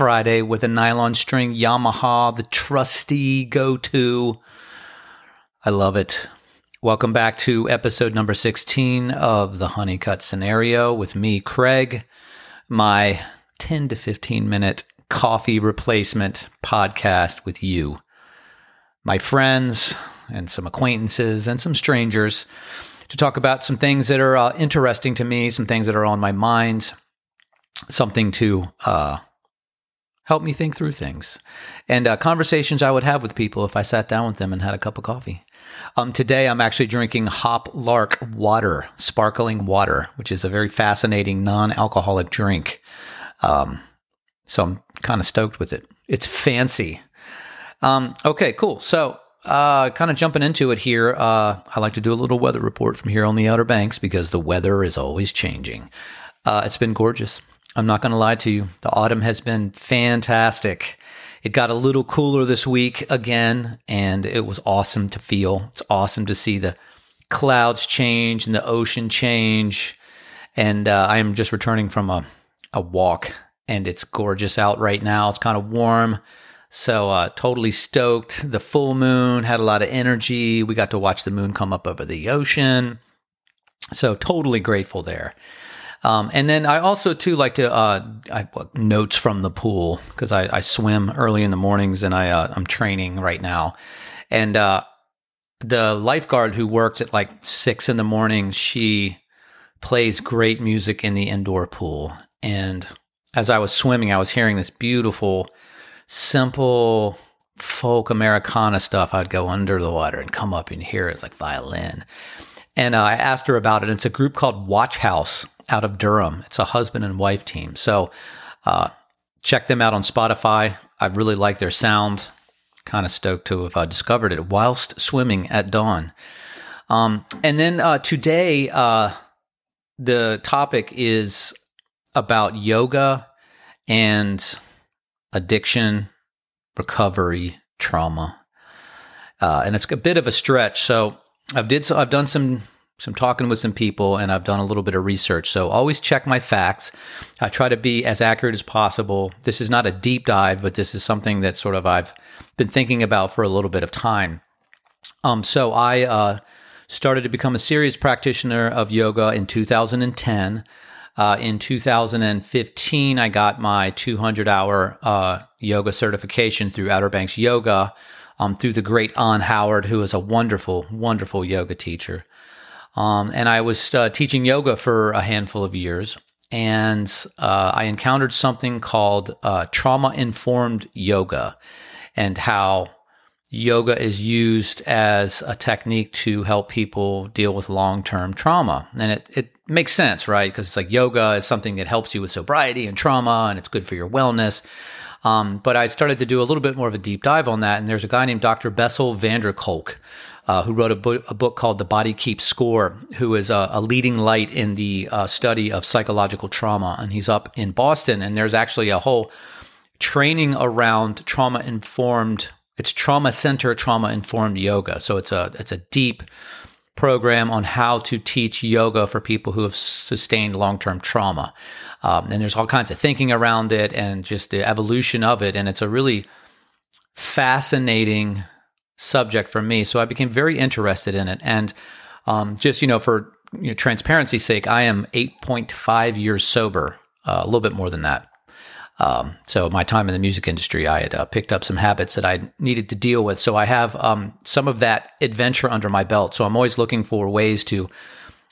Friday with a nylon string Yamaha, the trusty go to. I love it. Welcome back to episode number 16 of the Honeycut Scenario with me, Craig, my 10 to 15 minute coffee replacement podcast with you, my friends, and some acquaintances and some strangers to talk about some things that are uh, interesting to me, some things that are on my mind, something to uh, help me think through things, and uh, conversations I would have with people if I sat down with them and had a cup of coffee. Um, today, I'm actually drinking Hop Lark water, sparkling water, which is a very fascinating non alcoholic drink. Um, so I'm kind of stoked with it. It's fancy. Um, okay, cool. So uh, kind of jumping into it here, uh, I like to do a little weather report from here on the Outer Banks because the weather is always changing. Uh, it's been gorgeous. I'm not going to lie to you. The autumn has been fantastic. It got a little cooler this week again, and it was awesome to feel. It's awesome to see the clouds change and the ocean change. And uh, I am just returning from a, a walk, and it's gorgeous out right now. It's kind of warm. So uh, totally stoked. The full moon had a lot of energy. We got to watch the moon come up over the ocean. So totally grateful there. Um, and then I also too like to uh, I, notes from the pool because I, I, swim early in the mornings and I uh, I'm training right now, and uh, the lifeguard who works at like six in the morning she plays great music in the indoor pool and as I was swimming I was hearing this beautiful simple folk Americana stuff, I'd go under the water and come up and hear it. It's like violin. And uh, I asked her about it. It's a group called Watchhouse out of Durham. It's a husband and wife team. So uh, check them out on Spotify. I really like their sound. Kind of stoked to have uh, discovered it whilst swimming at dawn. Um, and then uh, today, uh, the topic is about yoga and addiction, recovery, trauma. Uh, and it's a bit of a stretch. So I've did so I've done some some talking with some people and I've done a little bit of research. So always check my facts. I try to be as accurate as possible. This is not a deep dive, but this is something that sort of I've been thinking about for a little bit of time. Um, so I uh, started to become a serious practitioner of yoga in 2010. Uh, in 2015, I got my 200 hour uh, yoga certification through Outer Banks Yoga um, through the great An Howard, who is a wonderful, wonderful yoga teacher. Um, and I was uh, teaching yoga for a handful of years. And uh, I encountered something called uh, trauma informed yoga and how yoga is used as a technique to help people deal with long term trauma. And it, it makes sense, right? Because it's like yoga is something that helps you with sobriety and trauma, and it's good for your wellness. Um, but I started to do a little bit more of a deep dive on that. And there's a guy named Dr. Bessel van der Kolk. Uh, who wrote a, bo- a, book called The Body Keeps Score, who is a, a leading light in the uh, study of psychological trauma. And he's up in Boston. And there's actually a whole training around trauma informed it's trauma center, trauma informed yoga. So it's a it's a deep program on how to teach yoga for people who have sustained long term trauma. Um, and there's all kinds of thinking around it and just the evolution of it. And it's a really fascinating subject for me. So I became very interested in it. And um, just, you know, for you know, transparency's sake, I am 8.5 years sober, uh, a little bit more than that. Um, so my time in the music industry, I had uh, picked up some habits that I needed to deal with. So I have um, some of that adventure under my belt. So I'm always looking for ways to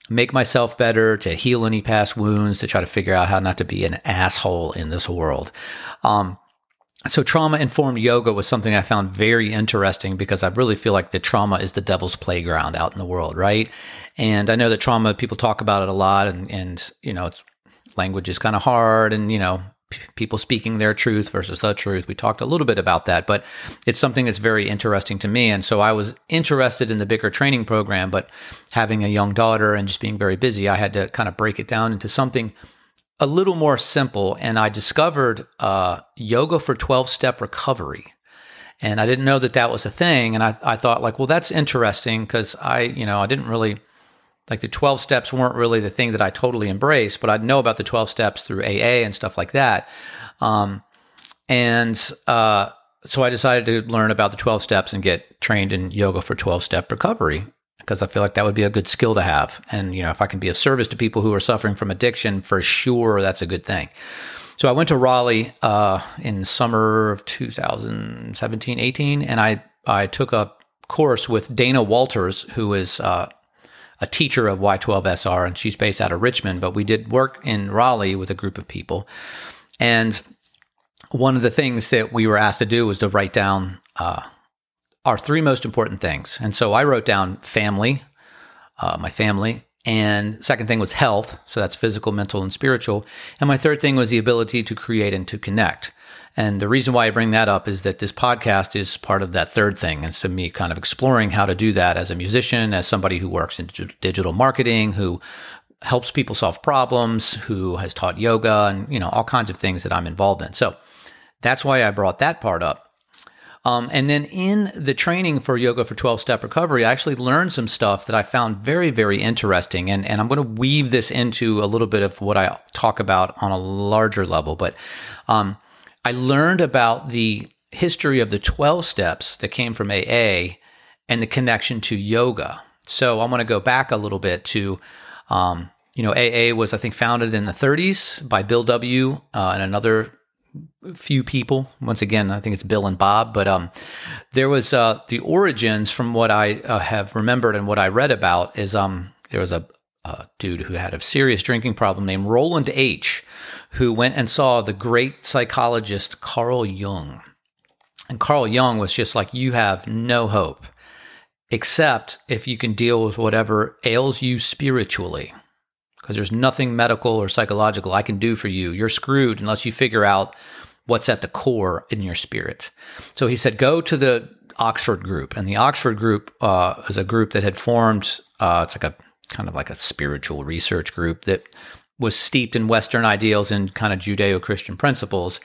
make myself better, to heal any past wounds, to try to figure out how not to be an asshole in this world. Um, so trauma informed yoga was something I found very interesting because I really feel like the trauma is the devil's playground out in the world, right? And I know that trauma, people talk about it a lot and, and, you know, it's language is kind of hard and, you know, people speaking their truth versus the truth. We talked a little bit about that, but it's something that's very interesting to me. And so I was interested in the bigger training program, but having a young daughter and just being very busy, I had to kind of break it down into something a little more simple. And I discovered uh, yoga for 12 step recovery. And I didn't know that that was a thing. And I, I thought like, well, that's interesting because I, you know, I didn't really like the 12 steps weren't really the thing that I totally embraced, but I'd know about the 12 steps through AA and stuff like that. Um, and uh, so I decided to learn about the 12 steps and get trained in yoga for 12 step recovery because I feel like that would be a good skill to have. And, you know, if I can be of service to people who are suffering from addiction, for sure, that's a good thing. So I went to Raleigh uh, in summer of 2017, 18, and I, I took a course with Dana Walters, who is uh, a teacher of Y12SR, and she's based out of Richmond. But we did work in Raleigh with a group of people. And one of the things that we were asked to do was to write down uh, our three most important things. And so I wrote down family, uh, my family, and second thing was health. So that's physical, mental, and spiritual. And my third thing was the ability to create and to connect. And the reason why I bring that up is that this podcast is part of that third thing. And so me kind of exploring how to do that as a musician, as somebody who works in digital marketing, who helps people solve problems, who has taught yoga and, you know, all kinds of things that I'm involved in. So that's why I brought that part up. Um, and then in the training for yoga for 12 step recovery, I actually learned some stuff that I found very, very interesting. And, and I'm going to weave this into a little bit of what I talk about on a larger level. But um, I learned about the history of the 12 steps that came from AA and the connection to yoga. So I'm going to go back a little bit to, um, you know, AA was, I think, founded in the 30s by Bill W. Uh, and another few people. Once again, I think it's Bill and Bob, but um, there was uh, the origins from what I uh, have remembered and what I read about is um, there was a, a, dude who had a serious drinking problem named Rowland H, who went and saw the great psychologist Carl Jung. And Carl Jung was just like, you have no hope, except if you can deal with whatever ails you spiritually because there's nothing medical or psychological I can do for you. You're screwed unless you figure out what's at the core in your spirit. So he said, go to the Oxford group. And the Oxford group uh, is a group that had formed, uh, it's like a kind of like a spiritual research group that was steeped in Western ideals and kind of Judeo Christian principles.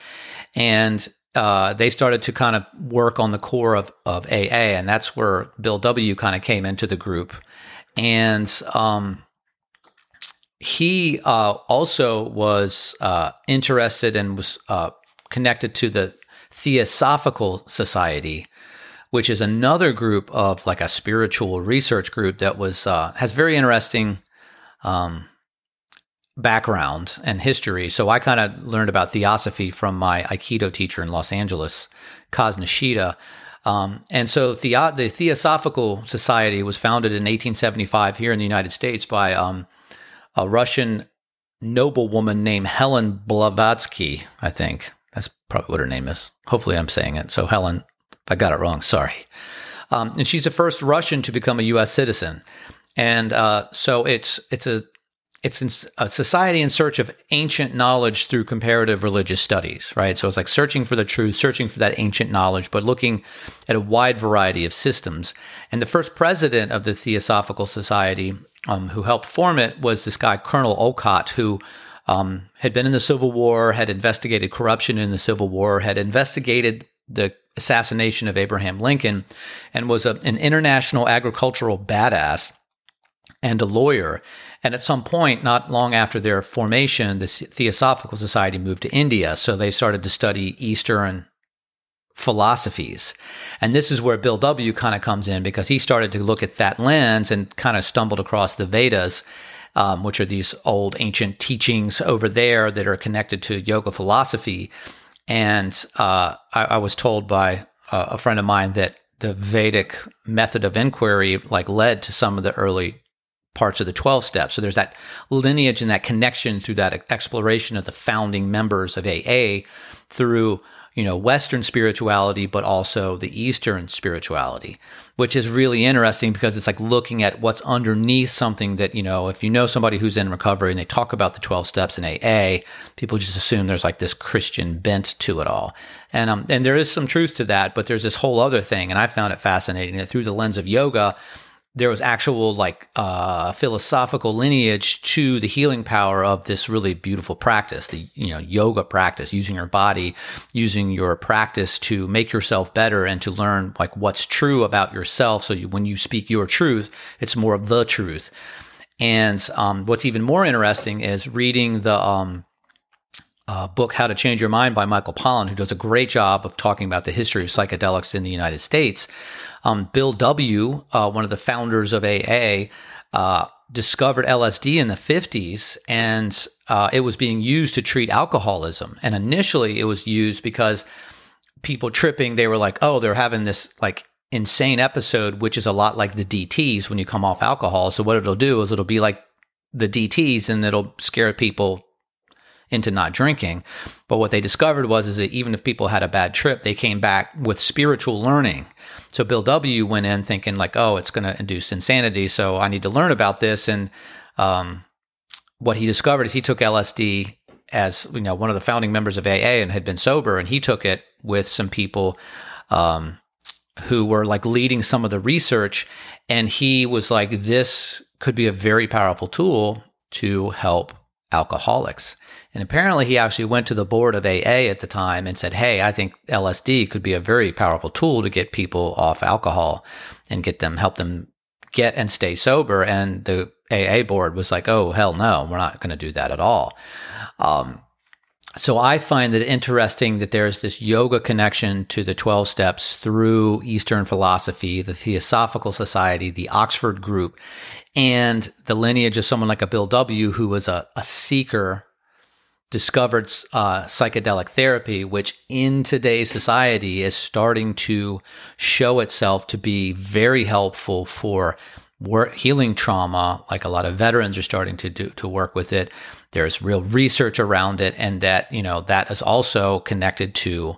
And uh, they started to kind of work on the core of, of AA. And that's where Bill W. kind of came into the group. And um, he uh, also was uh, interested and was uh, connected to the Theosophical Society, which is another group of like a spiritual research group that was uh, has very interesting um, background and history. So I kind of learned about theosophy from my Aikido teacher in Los Angeles, Kaz Nishida. Um, and so the, the Theosophical Society was founded in 1875 here in the United States by um, a Russian noblewoman named Helen Blavatsky, I think. That's probably what her name is. Hopefully, I'm saying it. So, Helen, if I got it wrong, sorry. Um, and she's the first Russian to become a U.S. citizen. And uh, so it's it's a it's a society in search of ancient knowledge through comparative religious studies, right? So it's like searching for the truth, searching for that ancient knowledge, but looking at a wide variety of systems. And the first president of the Theosophical Society um, who helped form it was this guy, Colonel Olcott, who um, had been in the Civil War, had investigated corruption in the Civil War, had investigated the assassination of Abraham Lincoln, and was a, an international agricultural badass and a lawyer. And at some point, not long after their formation, the Theosophical Society moved to India. So they started to study Eastern philosophies. And this is where Bill W. kind of comes in because he started to look at that lens and kind of stumbled across the Vedas, um, which are these old ancient teachings over there that are connected to yoga philosophy. And uh, I, I, was told by uh, a friend of mine that the Vedic method of inquiry like led to some of the early parts of the 12 steps. So there's that lineage and that connection through that exploration of the founding members of AA through you know, Western spirituality, but also the Eastern spirituality, which is really interesting because it's like looking at what's underneath something that, you know, if you know somebody who's in recovery and they talk about the 12 steps in AA, people just assume there's like this Christian bent to it all. And, um, and there is some truth to that, but there's this whole other thing. And I found it fascinating that through the lens of yoga, there was actual like uh, philosophical lineage to the healing power of this really beautiful practice, the you know yoga practice, using your body, using your practice to make yourself better and to learn like what's true about yourself. So you, when you speak your truth, it's more of the truth. And um, what's even more interesting is reading the um, uh, book, How to Change Your Mind by Michael Pollan, who does a great job of talking about the history of psychedelics in the United States. Um, Bill W., uh, one of the founders of AA, uh, discovered LSD in the 50s and uh, it was being used to treat alcoholism. And initially it was used because people tripping, they were like, oh, they're having this like insane episode, which is a lot like the DTs when you come off alcohol. So what it'll do is it'll be like the DTs and it'll scare people into not drinking. But what they discovered was is that even if people had a bad trip, they came back with spiritual learning. So Bill W went in thinking like, oh, it's going to induce insanity, so I need to learn about this. And um, what he discovered is he took LSD as you know one of the founding members of AA and had been sober, and he took it with some people. Um, who were like leading some of the research. And he was like, this could be a very powerful tool to help alcoholics. And apparently he actually went to the board of AA at the time and said, Hey, I think LSD could be a very powerful tool to get people off alcohol and get them, help them get and stay sober. And the AA board was like, Oh, hell no, we're not going to do that at all. Um, so I find that interesting that there's this yoga connection to the 12 steps through Eastern philosophy, the Theosophical Society, the Oxford group, and the lineage of someone like a Bill W., who was a, a seeker, discovered uh, psychedelic therapy, which in today's society is starting to show itself to be very helpful for work, healing trauma. Like a lot of veterans are starting to do to work with it there's real research around it, and that you know that is also connected to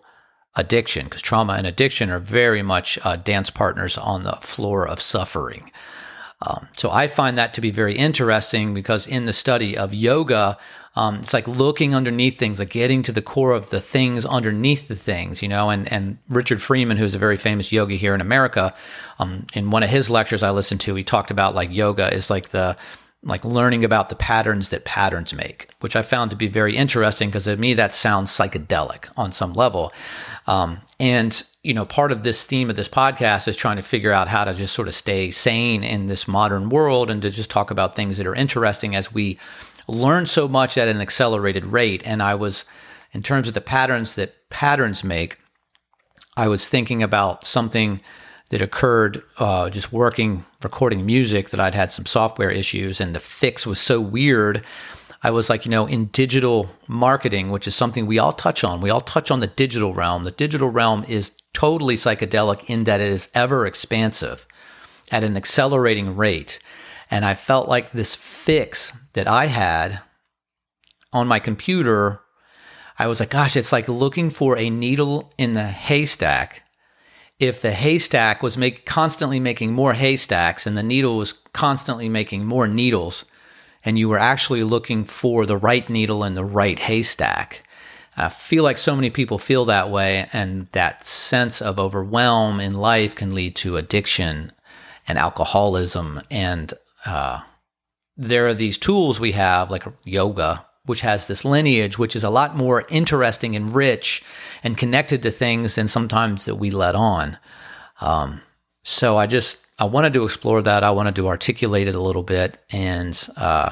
addiction because trauma and addiction are very much uh, dance partners on the floor of suffering. Um, so I find that to be very interesting because in the study of yoga, um, it's like looking underneath things, like getting to the core of the things underneath the things, you know. And and Richard Freeman, who's a very famous yogi here in America, um, in one of his lectures I listened to, he talked about like yoga is like the like learning about the patterns that patterns make, which I found to be very interesting because to me that sounds psychedelic on some level. Um, and you know, part of this theme of this podcast is trying to figure out how to just sort of stay sane in this modern world and to just talk about things that are interesting as we learn so much at an accelerated rate. And I was, in terms of the patterns that patterns make, I was thinking about something that occurred uh, just working recording music that I'd had some software issues and the fix was so weird. I was like, you know, in digital marketing, which is something we all touch on, we all touch on the digital realm. The digital realm is totally psychedelic in that it is ever expansive at an accelerating rate. And I felt like this fix that I had on my computer, I was like, gosh, it's like looking for a needle in the haystack if the haystack was make, constantly making more haystacks and the needle was constantly making more needles, and you were actually looking for the right needle in the right haystack. I feel like so many people feel that way, and that sense of overwhelm in life can lead to addiction and alcoholism. And uh, there are these tools we have, like yoga, which has this lineage, which is a lot more interesting and rich and connected to things than sometimes that we let on. Um, so I just I wanted to explore that. I wanted to articulate it a little bit, and uh,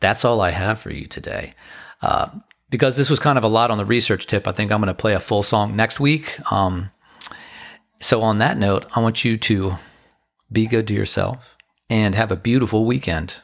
that's all I have for you today. Uh, because this was kind of a lot on the research tip, I think I'm going to play a full song next week. Um, so on that note, I want you to be good to yourself and have a beautiful weekend.